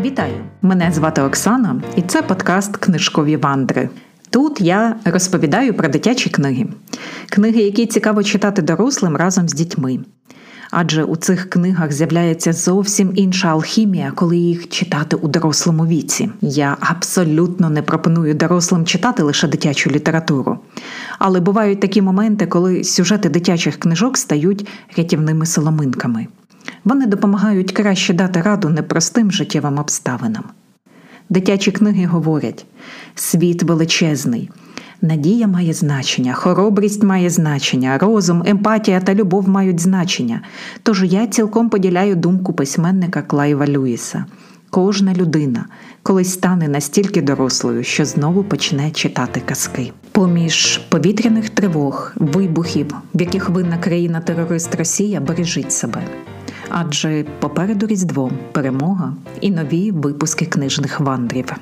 Вітаю! Мене звати Оксана, і це подкаст Книжкові вандри. Тут я розповідаю про дитячі книги, книги, які цікаво читати дорослим разом з дітьми. Адже у цих книгах з'являється зовсім інша алхімія, коли їх читати у дорослому віці. Я абсолютно не пропоную дорослим читати лише дитячу літературу. Але бувають такі моменти, коли сюжети дитячих книжок стають рятівними соломинками. Вони допомагають краще дати раду непростим життєвим обставинам. Дитячі книги говорять: світ величезний, надія має значення, хоробрість має значення, розум, емпатія та любов мають значення. Тож я цілком поділяю думку письменника Клайва Люїса. Кожна людина колись стане настільки дорослою, що знову почне читати казки. Поміж повітряних тривог, вибухів, в яких винна країна терорист Росія, бережіть себе. Адже попереду Різдво, перемога і нові випуски книжних вандрів.